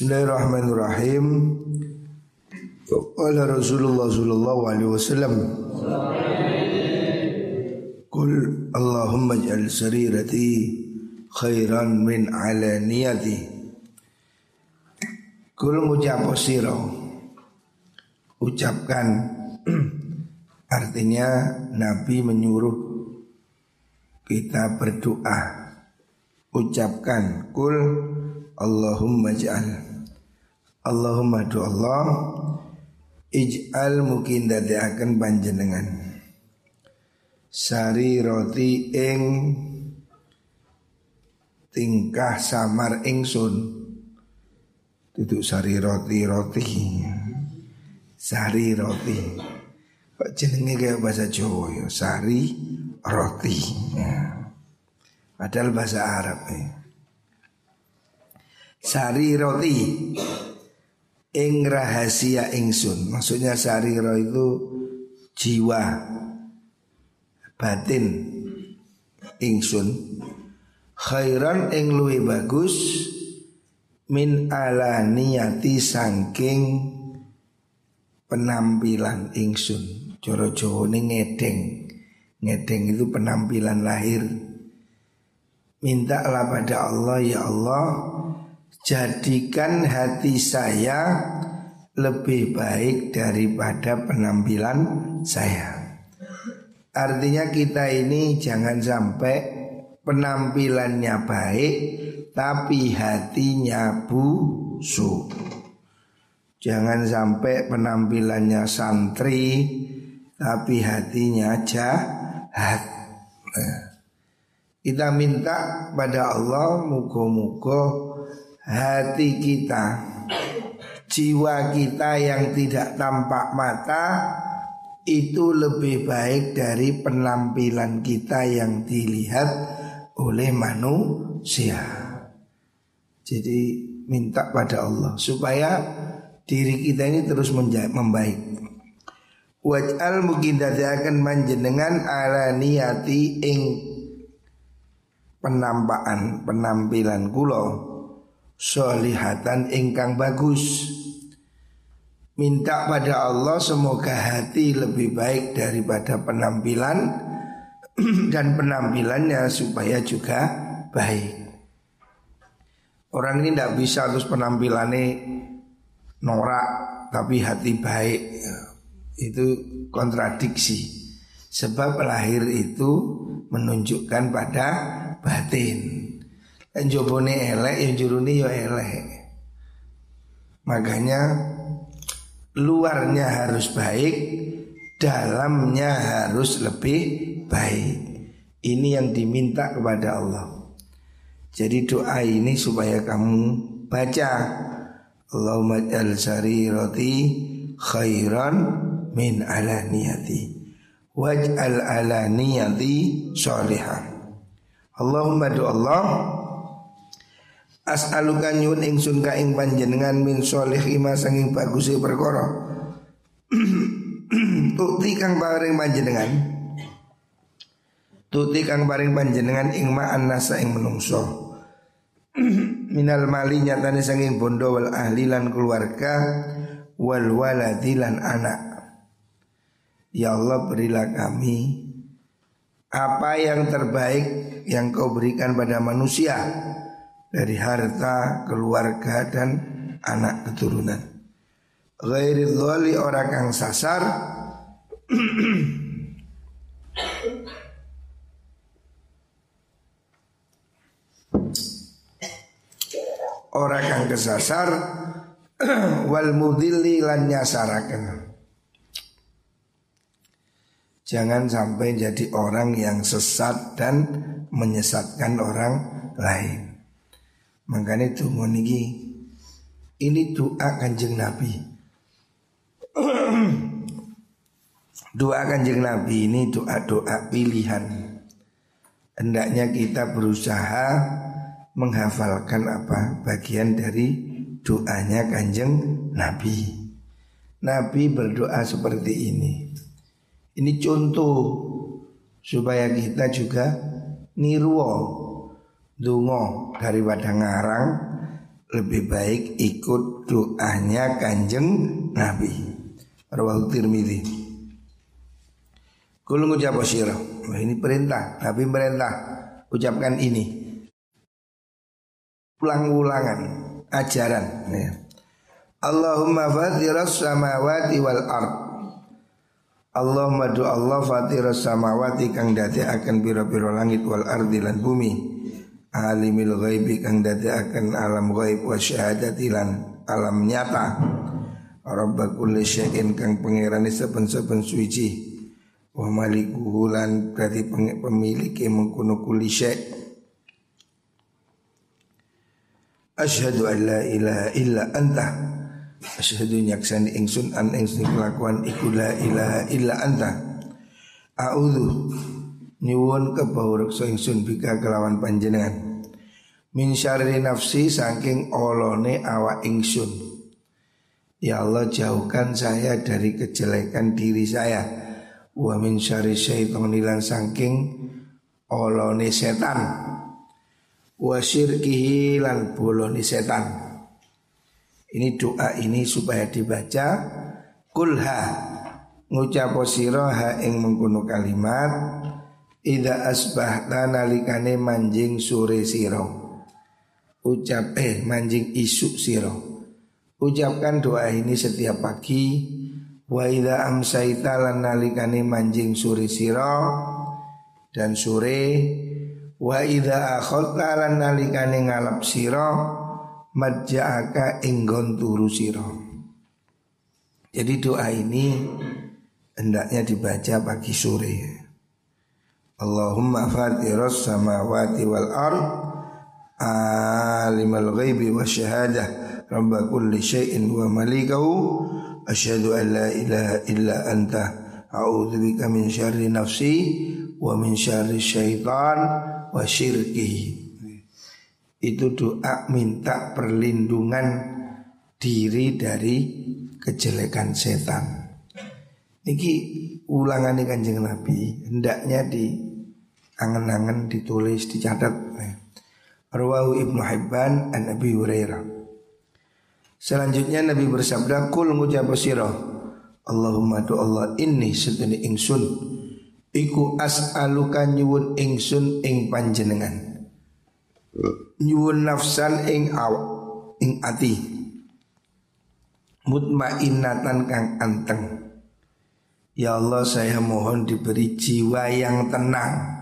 Bismillahirrahmanirrahim. Qala Rasulullah sallallahu alaihi wasallam Qul Allahumma ij'al sarirati khairan min alaniyati Kul ngucap sira. Ucapkan. Artinya Nabi menyuruh kita berdoa. Ucapkan Kul Allahumma ja'al Allahumma do Allah Ij'al mungkin akan panjenengan. Sari roti ing Tingkah samar ingsun Duduk sari roti roti. Sari roti. Kok jenenge kayak bahasa Jawa ya? Sari roti. Ya. Padahal bahasa Arab ya. Sari roti Ing rahasia ingsun. Maksudnya sariro itu Jiwa Batin Ingsun. Khairan ing luwi bagus Min ala niyati sangking Penampilan ingsun. Joro Jawa ini ngedeng. Ngedeng itu penampilan lahir. Mintalah pada Allah Ya Allah jadikan hati saya lebih baik daripada penampilan saya. Artinya kita ini jangan sampai penampilannya baik tapi hatinya busuk. Jangan sampai penampilannya santri tapi hatinya jahat. Nah, kita minta pada Allah muka-muka hati kita, jiwa kita yang tidak tampak mata itu lebih baik dari penampilan kita yang dilihat oleh manusia. Jadi minta pada Allah supaya diri kita ini terus membaik. Waj'al mungkin akan manjenengan ala niyati ing penampakan penampilan kulo solihatan ingkang bagus. Minta pada Allah semoga hati lebih baik daripada penampilan Dan penampilannya supaya juga baik. Orang ini tidak bisa terus penampilannya norak tapi hati baik. Itu kontradiksi. Sebab lahir itu menunjukkan pada batin jobone elek, yang juruni yo elek. Makanya luarnya harus baik, dalamnya harus lebih baik. Ini yang diminta kepada Allah. Jadi doa ini supaya kamu baca Allahumma al sarirati khairan min alaniyati waj'al alaniyati salihah Allahumma do Allah As'aluka nyun ingsun ka ing panjenengan min soleh ima sanging bagus perkara. Tukti kang paring panjenengan. Tukti kang paring panjenengan ing ma'an nasa ing menungso. Minal mali nyatane sanging bondo wal ahli lan keluarga wal waladi lan anak. Ya Allah berilah kami apa yang terbaik yang kau berikan pada manusia dari harta, keluarga dan anak keturunan. Ghairi dhali orang kang sasar Orang kang kesasar wal mudilli lan nyasaraken. Jangan sampai jadi orang yang sesat dan menyesatkan orang lain. Makanya tunggu niki ini doa kanjeng Nabi. doa kanjeng Nabi ini doa-doa pilihan. Hendaknya kita berusaha menghafalkan apa bagian dari doanya kanjeng Nabi. Nabi berdoa seperti ini. Ini contoh supaya kita juga niruo dungo daripada ngarang lebih baik ikut doanya kanjeng Nabi. Rawahu Tirmidzi. Kul ngucap sira. ini perintah, Nabi perintah. Ucapkan ini. Ulang-ulangan ajaran ya. Allahumma fatiras samawati wal ard. Allahumma du Allah fatiras samawati kang dadi akan biro-biro langit wal ardi lan bumi alimil ghaibi kang dadi akan alam ghaib wa syahadati lan alam nyata. Rabba kulli syai'in kang pangerane saben-saben suci. Wa malikuhu lan dadi pemiliki mengkono kulli syai' Asyhadu an la ilaha illa anta. Asyhadu nyaksani ingsun an ingsun kelakuan iku la ilaha illa anta. A'udhu nyuwun kepawreksa ingsun bika kelawan panjenengan. Min syarri nafsi saking olone awak ingsun. Ya Allah jauhkan saya dari kejelekan diri saya. Wa min syarri syaitanilan saking olone setan. Wa syirkihi lan bolone setan. Ini doa ini supaya dibaca. Kulha ngucap sira ha ing mengkono kalimat Ida asbahta nalikane manjing sore siro. Ucap eh manjing isu siro. Ucapkan doa ini setiap pagi. Wa ida amsaita nalikane manjing sore siro Dan sore. Wa ida akhota nalikane ngalap siro Majja'aka inggon turu siro. Jadi doa ini hendaknya dibaca pagi sore Allahumma fatiras samawati wal ard alimul ghaibi wa syahadah rabba kulli syai'in wa malikahu asyhadu an la ilaha illa anta a'udzu bika min syarri nafsi wa min syarri syaitan wa syirkihi itu doa minta perlindungan diri dari kejelekan setan. Niki ulangan kanjeng Nabi hendaknya di angen-angen ditulis dicatat. Rawahu Ibnu Hibban an Nabi Hurairah. Selanjutnya Nabi bersabda, "Kul ngucap Allahumma tu Allah inni sedene ingsun iku as'aluka nyuwun ingsun ing panjenengan. Nyuwun nafsan ing aw ing ati. Mutmainnatan kang anteng. Ya Allah saya mohon diberi jiwa yang tenang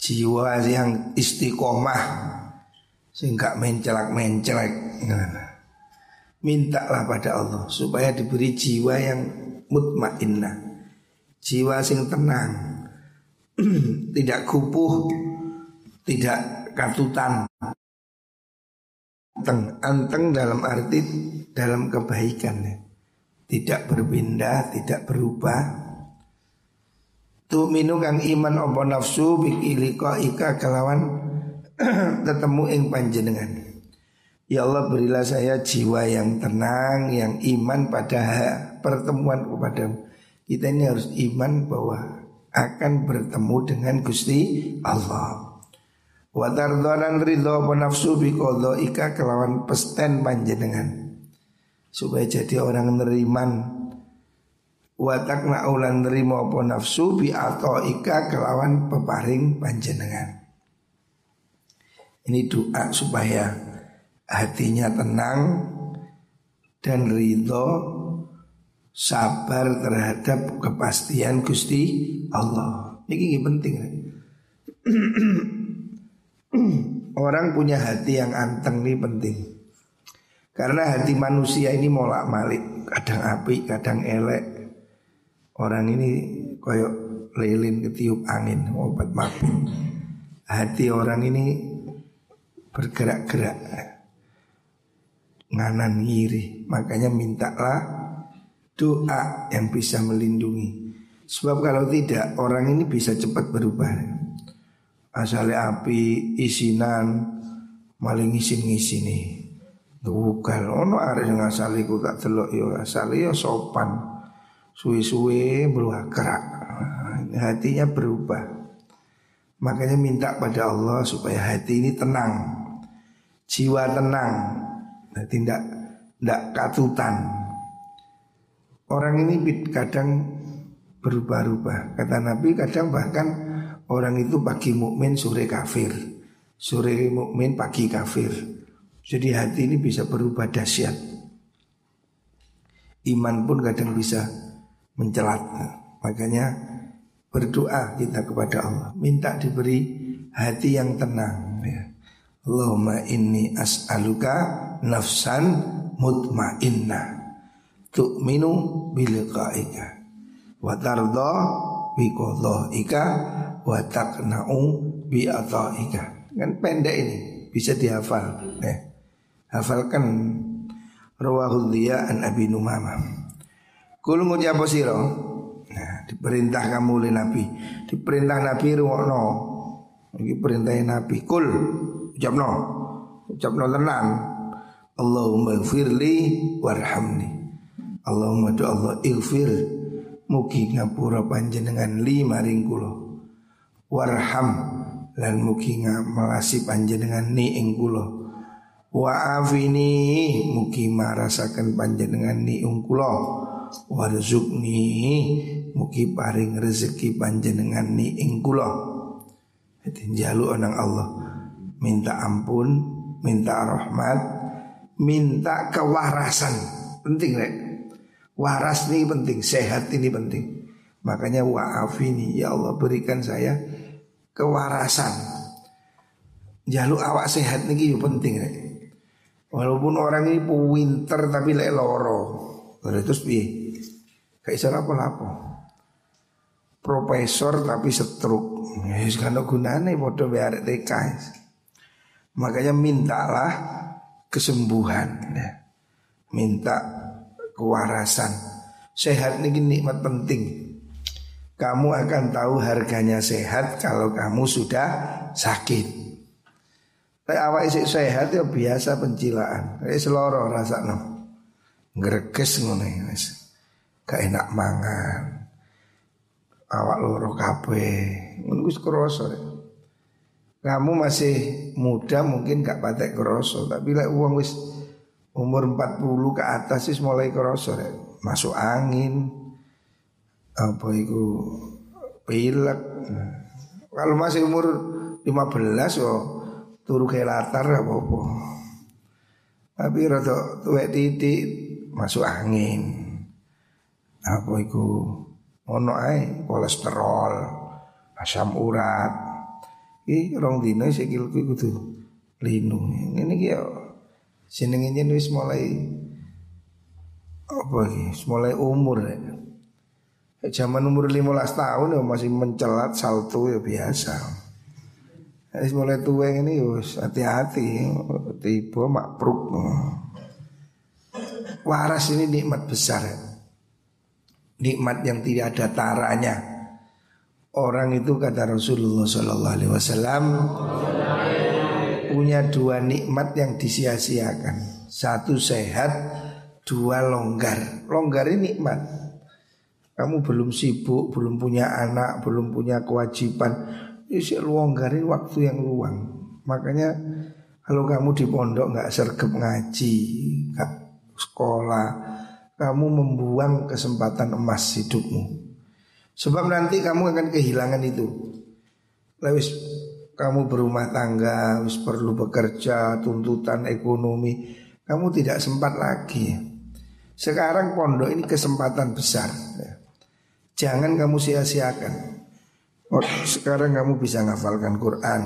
jiwa yang istiqomah sehingga mencelak-mencelak. Mintalah pada Allah supaya diberi jiwa yang mutmainnah, jiwa sing tenang, tidak kupuh, tidak katutan. Anteng, anteng dalam arti dalam kebaikan ya. Tidak berpindah, tidak berubah, Tu minu kang iman opo nafsu bikilika ika kelawan ketemu ing panjenengan. Ya Allah berilah saya jiwa yang tenang, yang iman pada pertemuan kepada Kita ini harus iman bahwa akan bertemu dengan Gusti Allah. Wa tardonan ridho nafsu bikodo ika kelawan pesten panjenengan. Supaya jadi orang neriman Watak ulan nerima apa nafsu bi atau ika kelawan peparing panjenengan. Ini doa supaya hatinya tenang dan ridho sabar terhadap kepastian Gusti Allah. Ini penting. Orang punya hati yang anteng ini penting. Karena hati manusia ini molak malik, kadang api, kadang elek, Orang ini koyok lilin ketiup angin obat mabuk. Hati orang ini bergerak-gerak nganan ngiri. Makanya mintalah doa yang bisa melindungi. Sebab kalau tidak orang ini bisa cepat berubah. Asalnya api isinan maling isin ngisini. Bukan ono arek yang asale ku tak delok yo asale yo sopan. Suwe-suwe beruah kerak Hatinya berubah Makanya minta pada Allah supaya hati ini tenang Jiwa tenang Nah, tidak tidak katutan. Orang ini kadang berubah-ubah. Kata Nabi kadang bahkan orang itu pagi mukmin sore kafir, sore mukmin pagi kafir. Jadi hati ini bisa berubah dahsyat. Iman pun kadang bisa mencelat. Makanya berdoa kita kepada Allah, minta diberi hati yang tenang. Ya. Allahumma inni as'aluka nafsan mutmainnah tu'minu biliqa'ika wa tarda bi ika wa taqna'u bi ika. Kan pendek ini bisa dihafal. Eh, hafalkan rawahul dia an Abi Numamah. Kul ngucap sira. Nah, diperintah kamu oleh Nabi. Diperintah Nabi ruwono. Iki perintah Nabi. Kul ucapno. Ucapno tenan. Allahumma firli warhamni. Allahumma do Allah ighfir Mugi ngapura panjenengan lima maring kula. Warham lan mugi melasi panjenengan ni ing kula. Wa afini mugi marasaken panjenengan ni ing kula. Warzukni mugi paring rezeki panjenengan ni ing kula. Jadi jalu nang Allah minta ampun, minta rahmat, minta kewarasan. Penting rek. Waras ini penting, sehat ini penting. Makanya wa'afini ya Allah berikan saya kewarasan. Jaluk awak sehat ini penting rek. Walaupun orang ini pinter tapi lek loro. Terus piye? Kayak iso apa-apa. Profesor tapi setruk. Wis kan gunane padha arek TK. Makanya mintalah kesembuhan ya. Minta kewarasan. Sehat ini nikmat penting. Kamu akan tahu harganya sehat kalau kamu sudah sakit. Tapi awak isi sehat ya biasa pencilaan. Kayak seloro rasa no. Ngereges ngono wis. Gak enak mangan. Awak loro kabeh. Ngono wis kroso. Kamu masih muda mungkin gak patek kroso, tapi like uang wis umur 40 ke atas sih mulai kerasa ya. masuk angin apa itu pilek kalau masih umur 15 oh turu ke latar apa apa tapi rada tuwek titik masuk angin apa itu ono ae kolesterol asam urat iki rong dino sikilku kudu linu ini ki Jenenge wis mulai apa iki? Mulai umur ya. Zaman umur 15 tahun ya masih mencelat salto ya biasa. Wis mulai tua ini wis hati-hati tiba makpruk. Waras ini nikmat besar. Nikmat yang tidak ada taranya. Orang itu kata Rasulullah Sallallahu Alaihi Wasallam punya dua nikmat yang disia-siakan. Satu sehat, dua longgar. Longgar ini nikmat. Kamu belum sibuk, belum punya anak, belum punya kewajiban. Isi longgarin waktu yang luang. Makanya kalau kamu di pondok nggak sergap ngaji, nggak sekolah, kamu membuang kesempatan emas hidupmu. Sebab nanti kamu akan kehilangan itu. Lewis kamu berumah tangga, harus perlu bekerja, tuntutan ekonomi, kamu tidak sempat lagi. Sekarang pondok ini kesempatan besar. Jangan kamu sia-siakan. Oh, sekarang kamu bisa ngafalkan Quran,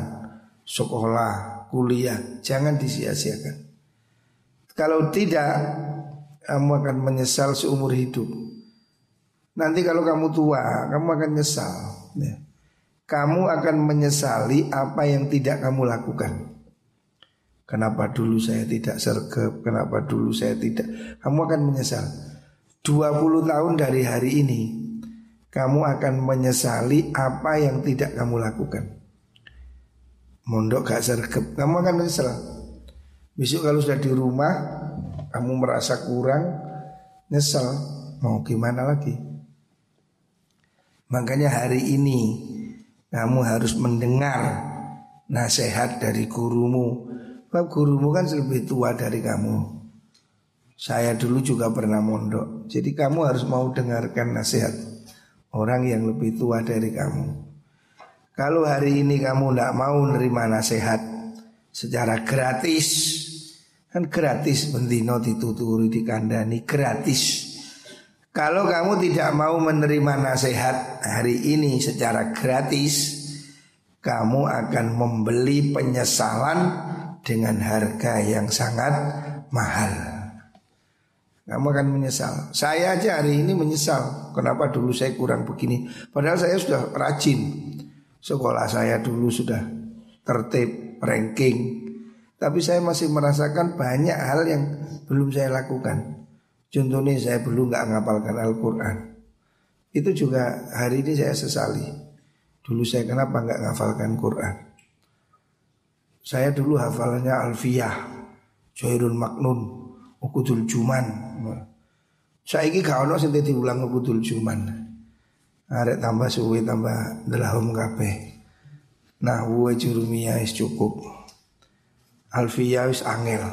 sekolah, kuliah, jangan disia-siakan. Kalau tidak, kamu akan menyesal seumur hidup. Nanti kalau kamu tua, kamu akan nyesal. Ya kamu akan menyesali apa yang tidak kamu lakukan. Kenapa dulu saya tidak sergap, kenapa dulu saya tidak Kamu akan menyesal 20 tahun dari hari ini Kamu akan menyesali apa yang tidak kamu lakukan Mondok gak sergap, kamu akan menyesal Besok kalau sudah di rumah Kamu merasa kurang Nyesel Mau gimana lagi Makanya hari ini kamu harus mendengar nasihat dari gurumu, Sebab gurumu kan lebih tua dari kamu. Saya dulu juga pernah mondok. Jadi kamu harus mau dengarkan nasihat orang yang lebih tua dari kamu. Kalau hari ini kamu tidak mau nerima nasihat secara gratis, kan gratis bentino dituturi dikandani gratis. Kalau kamu tidak mau menerima nasihat hari ini secara gratis, kamu akan membeli penyesalan dengan harga yang sangat mahal. Kamu akan menyesal. Saya aja hari ini menyesal. Kenapa dulu saya kurang begini? Padahal saya sudah rajin. Sekolah saya dulu sudah tertib, ranking. Tapi saya masih merasakan banyak hal yang belum saya lakukan. Contohnya saya belum nggak ngapalkan Al-Quran. Itu juga hari ini saya sesali. Dulu saya kenapa nggak ngafalkan Quran? Saya dulu hafalannya Alfiyah, Joirul Maknun, Ukudul Juman. Saya ini gak ono sing diulang Ukudul Juman. Arek tambah suwe tambah delahum kabeh. Nah, wuwe jurumiyah is cukup. Alfiyah is angel.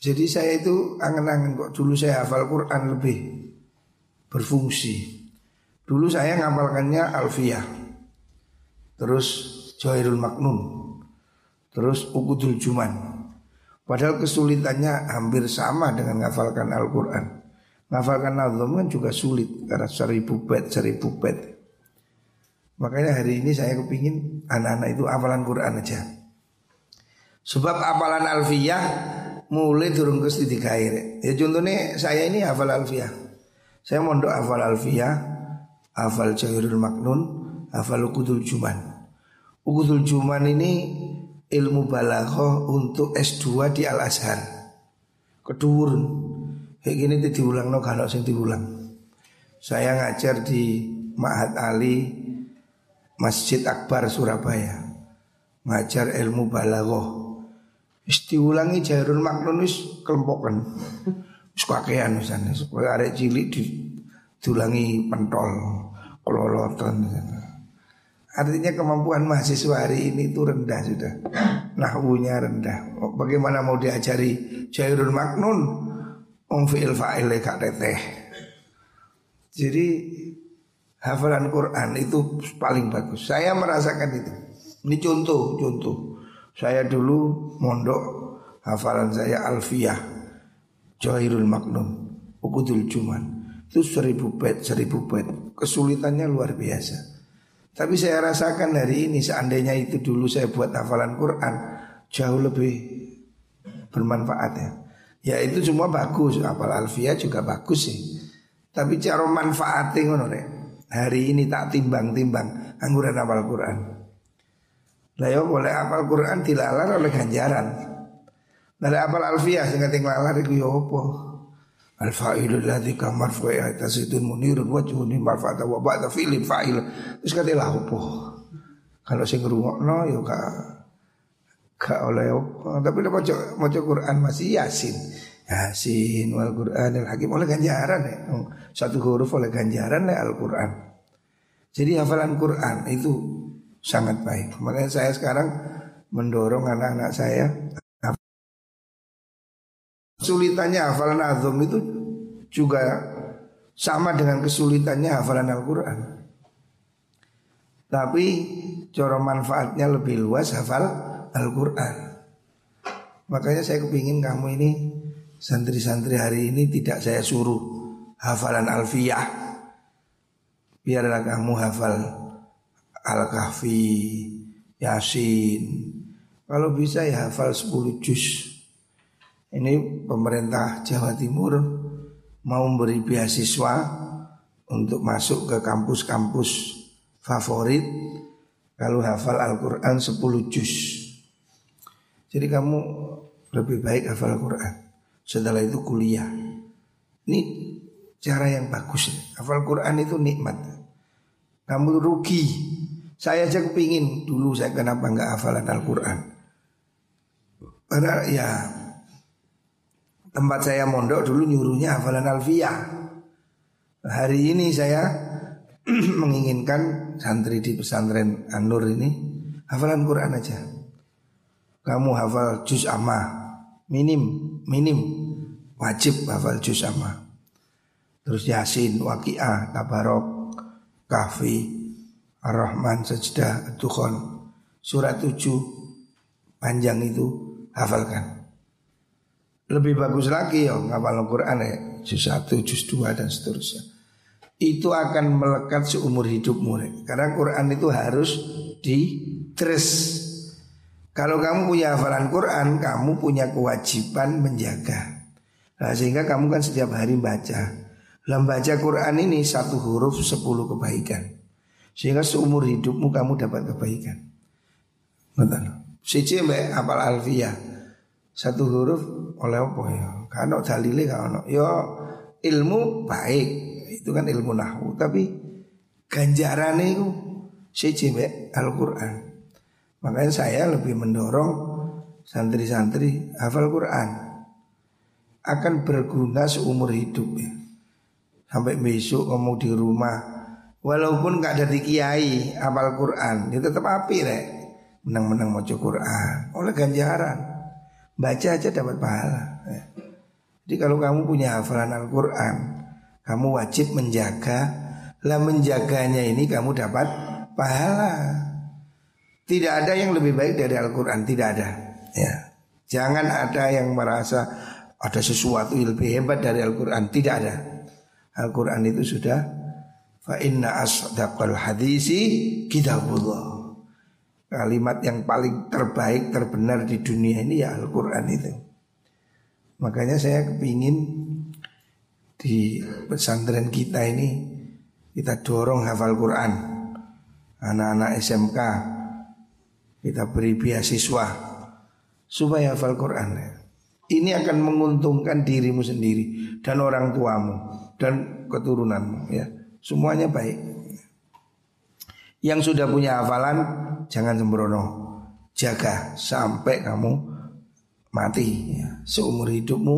Jadi saya itu angen-angen kok dulu saya hafal Quran lebih berfungsi. Dulu saya ngapalkannya Alfiyah Terus Jawahirul Maknun. Terus Ukudul Juman. Padahal kesulitannya hampir sama dengan ngafalkan Al-Quran. Ngafalkan Nazom kan juga sulit Karena seribu bed, seribu bed Makanya hari ini saya kepingin anak-anak itu hafalan Quran aja Sebab hafalan Alfiyah mulai turun ke tiga air Ya contohnya saya ini hafal Alfiyah Saya mondok hafal Alfiyah hafal Jahirul Maknun, hafal Ukudul Juman. Ukudul Juman ini ilmu balaghah untuk S2 di Al Azhar. Kedurun. Kayak gini diulang no kalau sing diulang. Saya ngajar di Ma'had Ali Masjid Akbar Surabaya. Ngajar ilmu balaghah. Wis diulangi Jahirul Maknun wis kelompokan. Wis kakean misalnya supaya arek cilik di dulangi pentol kelolotan. Artinya kemampuan mahasiswa hari ini itu rendah sudah. Nahwunya rendah. Bagaimana mau diajari Jairul Maknun Om fi'il fa'il kak teteh. Jadi Hafalan Quran itu paling bagus. Saya merasakan itu. Ini contoh, contoh Saya dulu mondok Hafalan saya Alfiyah Jairul Maknun Ukudul Juman itu seribu bed, seribu bed. Kesulitannya luar biasa. Tapi saya rasakan hari ini seandainya itu dulu saya buat hafalan Quran jauh lebih bermanfaat ya. Ya itu semua bagus, hafal alfiah juga bagus sih. Tapi cara manfaatnya Hari ini tak timbang-timbang angguran hafal Quran. Lah ya boleh hafal Quran dilalar oleh ganjaran. Dari hafal alfiah sing tinggal lalar iku ya apa? Al fa'ilul ladzi kamar fa tasidun munirun wajhuni marfa'ata wa ba'da fi'lin fa'il. Terus kate lah opo. Kalau sing ngrungokno ya gak gak oleh opo. Tapi nek maca maca Quran masih Yasin. Yasin wal Quran al Hakim oleh ganjaran ya. Satu huruf oleh ganjaran ya Al Quran. Jadi hafalan Quran itu sangat baik. Makanya saya sekarang mendorong anak-anak saya Kesulitannya hafalan azam itu juga sama dengan kesulitannya hafalan Al-Quran. Tapi cara manfaatnya lebih luas hafal Al-Quran. Makanya saya kepingin kamu ini santri-santri hari ini tidak saya suruh hafalan Alfiyah. Biarlah kamu hafal Al-Kahfi, Yasin. Kalau bisa ya hafal 10 juz. Ini pemerintah Jawa Timur mau memberi beasiswa untuk masuk ke kampus-kampus favorit kalau hafal Al-Quran 10 juz. Jadi kamu lebih baik hafal Al-Quran. Setelah itu kuliah. Ini cara yang bagus. Hafal Quran itu nikmat. Kamu rugi. Saya aja kepingin dulu saya kenapa nggak hafalan Al-Quran. Karena ya Tempat saya mondok dulu nyuruhnya hafalan alfiyah. Hari ini saya menginginkan santri di pesantren An-Nur ini hafalan Quran aja. kamu hafal juz amma minim minim wajib hafal juz amma. Terus Yasin, Waqiah, Tabarok, Kahfi, Ar-Rahman, Sajdah, Dukhan, surat 7 panjang itu hafalkan. Lebih bagus lagi ya ngapal Al-Quran ya, juz 1, juz 2 dan seterusnya. Itu akan melekat seumur hidupmu. Karena Quran itu harus diterus kalau kamu punya hafalan Quran, kamu punya kewajiban menjaga. Nah, sehingga kamu kan setiap hari baca. Dalam baca Quran ini satu huruf sepuluh kebaikan. Sehingga seumur hidupmu kamu dapat kebaikan. Siji mbak apal alfiyah. Satu huruf oleh apa ya? Karena dalile kalau yo ilmu baik itu kan ilmu nahwu tapi ganjaran itu siji mbak Al-Qur'an. Makanya saya lebih mendorong santri-santri hafal Quran akan berguna seumur hidup ya. Sampai besok kamu di rumah Walaupun gak ada di kiai hafal Quran Dia tetap api deh Menang-menang mau Quran Oleh ganjaran Baca aja dapat pahala ya. Jadi kalau kamu punya hafalan Al-Quran Kamu wajib menjaga Lah menjaganya ini kamu dapat pahala tidak ada yang lebih baik dari Al-Quran Tidak ada ya. Jangan ada yang merasa Ada sesuatu yang lebih hebat dari Al-Quran Tidak ada Al-Quran itu sudah Fa inna asdaqal hadisi kitabullah Kalimat yang paling terbaik Terbenar di dunia ini ya Al-Quran itu Makanya saya kepingin Di pesantren kita ini Kita dorong hafal Quran Anak-anak SMK kita beri beasiswa supaya hafal Quran. Ini akan menguntungkan dirimu sendiri dan orang tuamu dan keturunanmu ya. Semuanya baik. Yang sudah punya hafalan jangan sembrono. Jaga sampai kamu mati ya. Seumur hidupmu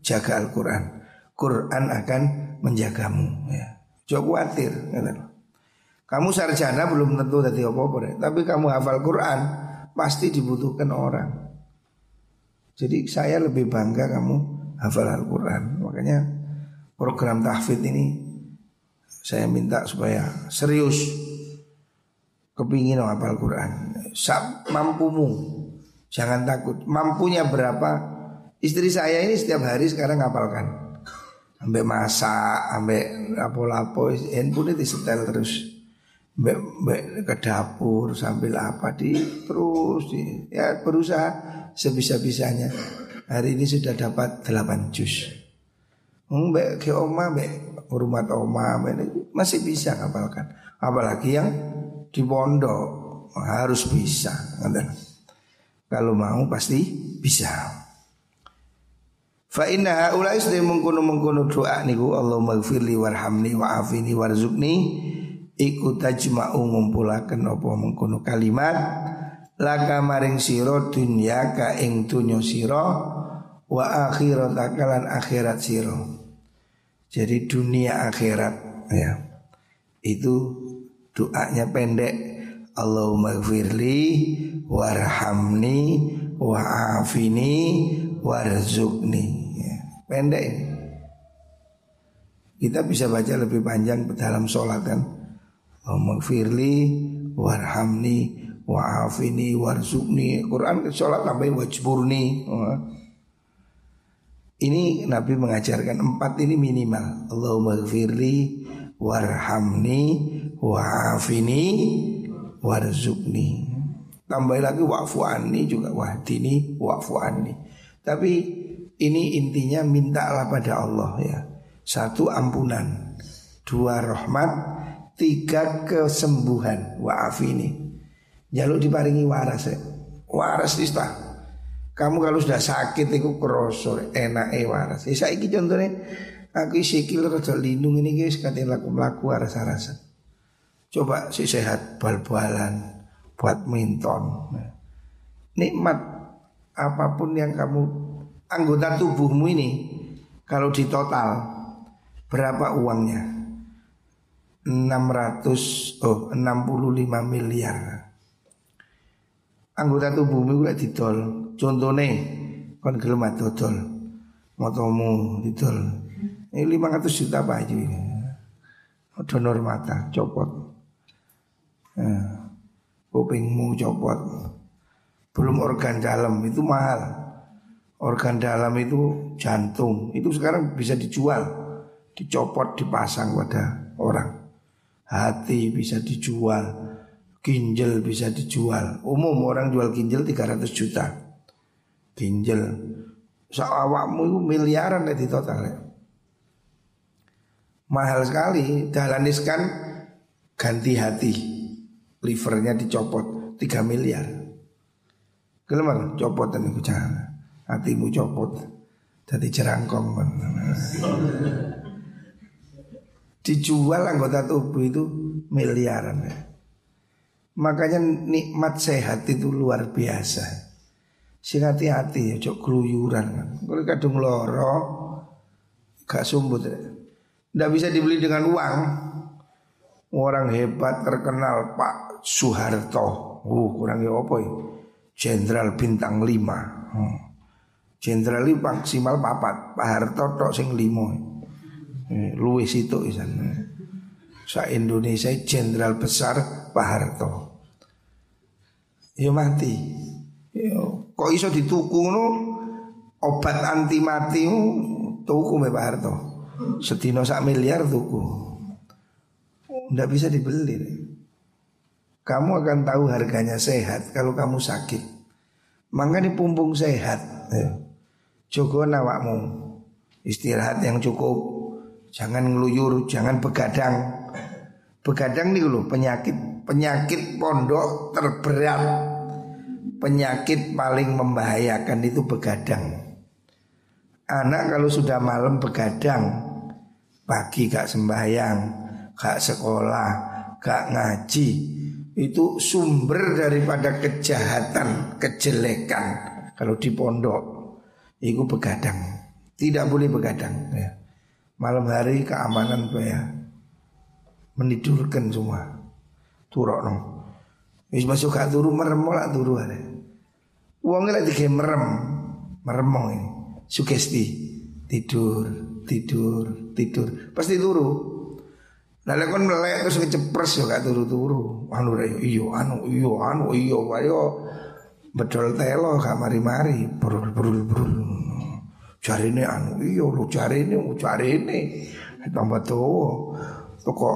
jaga Al-Qur'an. Quran akan menjagamu ya. Jangan khawatir. Kamu sarjana belum tentu tadi apa-apa Tapi kamu hafal Quran Pasti dibutuhkan orang Jadi saya lebih bangga kamu hafal Al-Quran Makanya program tahfidz ini Saya minta supaya serius. Kepingin hafal Quran. Mampumu. Jangan takut. Mampunya berapa? Istri saya ini setiap hari sekarang ngapalkan Sampai masak Sampai lapo-lapo. Handphone itu setel terus. Mbak, mbak ke dapur sambil apa di terus di, ya berusaha sebisa-bisanya. Hari ini sudah dapat 8 jus. Mbak ke oma, mbak rumah oma, mbak, masih bisa ngapalkan. Apalagi yang di pondok harus bisa. Kalau mau pasti bisa. Fa inna haula isdi mengkono mengkono doa niku Allahumma gfirli warhamni wa'afini warzuqni iku tajma'u ngumpulaken apa mengkono kalimat laka maring sira dunya ka ing dunya sira wa akhirat akalan akhirat sira jadi dunia akhirat. Ya. Itu doanya pendek. Allahumma gfirli warhamni wa'afini warzuqni ya, pendek ini. Kita bisa baca lebih panjang dalam sholat kan? Maghfirli warhamni wa'afini warzuqni Quran sholat sampai wajburni Ini Nabi mengajarkan empat ini minimal. Allahumma gfirli warhamni wa'afini warzuqni Tambah lagi wa'fu anni juga wahdini wa'fu anni Tapi ini intinya mintalah pada Allah ya. Satu ampunan Dua rahmat tiga kesembuhan ini jaluk diparingi waras ya. waras istah kamu kalau sudah sakit itu kerosor enak eh waras ya saiki contohnya aku sikil rada lindung ini guys katanya laku laku rasa rasa coba si sehat bal-balan buat minton nikmat apa pun yang kamu anggota tubuhmu ini kalau di total berapa uangnya 600 oh 65 miliar. anggota tubuhmu gue didol. Contohnya kon gelem dodol. Motomu didol. Ini 500 juta Pak Haji. Donor mata copot. Nah, kupingmu copot. Belum organ dalam itu mahal. Organ dalam itu jantung itu sekarang bisa dijual, dicopot, dipasang pada orang. Hati bisa dijual, ginjal bisa dijual. Umum orang jual ginjal 300 juta. Ginjal. Sawakmu itu miliaran di total ya. Mahal sekali. Dahlan ganti hati. Livernya dicopot 3 miliar. Gelem copotan itu jangan hatimu copot jadi jerangkong dijual anggota tubuh itu miliaran makanya nikmat sehat itu luar biasa sing hati-hati ya cok keluyuran kan kalau kadung loro gak sumbut tidak bisa dibeli dengan uang orang hebat terkenal Pak Soeharto uh kurangnya apa ya Jenderal bintang 5 hmm. Jenderal itu maksimal papat, Pak Harto tok sing limo. Eh, luwes itu isan. Sa Indonesia jenderal besar Pak Harto. Ya mati. Ya, kok iso dituku no obat anti mati tuku Pak Harto. Setino sak miliar tuku. Nggak bisa dibeli. Kamu akan tahu harganya sehat kalau kamu sakit. Makanya pumpung sehat. Ya. Jogo nawakmu Istirahat yang cukup Jangan ngeluyur, jangan begadang Begadang nih loh penyakit Penyakit pondok terberat Penyakit paling membahayakan itu begadang. Anak kalau sudah malam begadang Pagi gak sembahyang Gak sekolah Gak ngaji Itu sumber daripada kejahatan Kejelekan Kalau di pondok. Iku begadang. Tidak boleh begadang ya. Malam hari keamanan ya. Menidurkan semua. Turok no Wis masuk gak turu merem lah turu ada Uangnya lagi kayak merem. Meremong ini. Sugesti. Tidur Tidur Tidur. Pasti turu Nah kon melek terus kecepres yo gak turu-turu. Anu iyo anu iyo anu iyo ayo bedol telo gak mari-mari. Brul brul cari ini anu iyo lu cari ini tambah tuh toko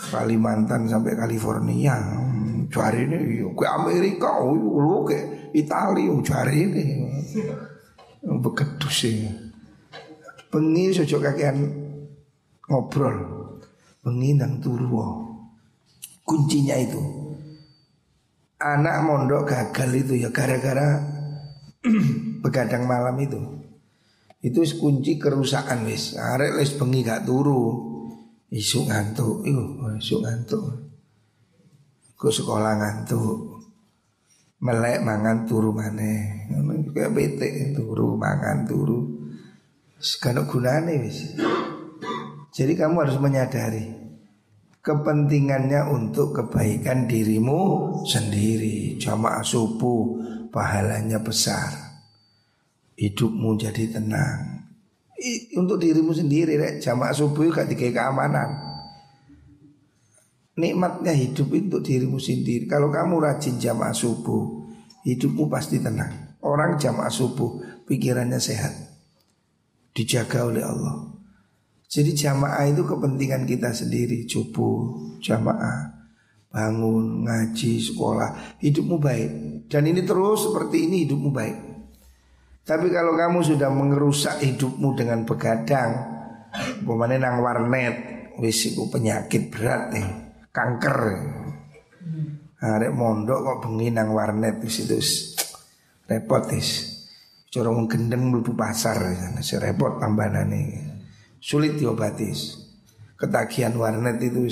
Kalimantan sampai California. Cari ini iyo ke Amerika oh lu ke Italia cari ini begitu sih bengi sojok kakean ngobrol bengi nang turu kuncinya itu anak mondok gagal itu ya gara-gara begadang malam itu. Itu kunci kerusakan wis. Arek wis bengi gak turu. Isu ngantuk, iu isu ngantuk. Ku sekolah ngantuk. Melek mangan turu maneh. Kayak bete turu mangan turu. Sekarang gunane wis. Jadi kamu harus menyadari kepentingannya untuk kebaikan dirimu sendiri. Jamaah subuh pahalanya besar. Hidupmu jadi tenang. Untuk dirimu sendiri rek jamaah subuh gak dikai keamanan. Nikmatnya hidup itu untuk dirimu sendiri. Kalau kamu rajin jamaah subuh, hidupmu pasti tenang. Orang jamaah subuh pikirannya sehat. Dijaga oleh Allah. Jadi jamaah itu kepentingan kita sendiri Cupu, jamaah Bangun, ngaji, sekolah Hidupmu baik Dan ini terus seperti ini hidupmu baik Tapi kalau kamu sudah mengerusak hidupmu dengan begadang Pemane nang warnet Wis penyakit berat nih Kanker Arek mondok kok bengi nang warnet wis itu repot wis. Corong gendeng mlebu pasar si repot tambanane sulit diobati. Ketagihan warnet itu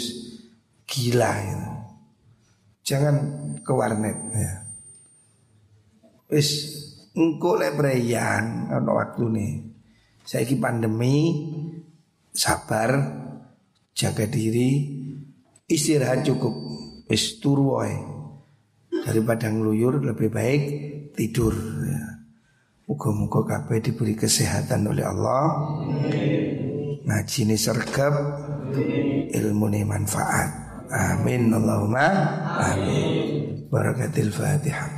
gila ya. Jangan ke warnet ya. Wis engko lek breyan ana waktune. Saiki pandemi sabar jaga diri istirahat cukup. Wis turu daripada ngeluyur lebih baik tidur ya. Muka-muka kabeh diberi kesehatan oleh Allah. Ngaji ini sergap Ilmu ini manfaat. Amin. Allahumma Amin. Barakatil Fatihah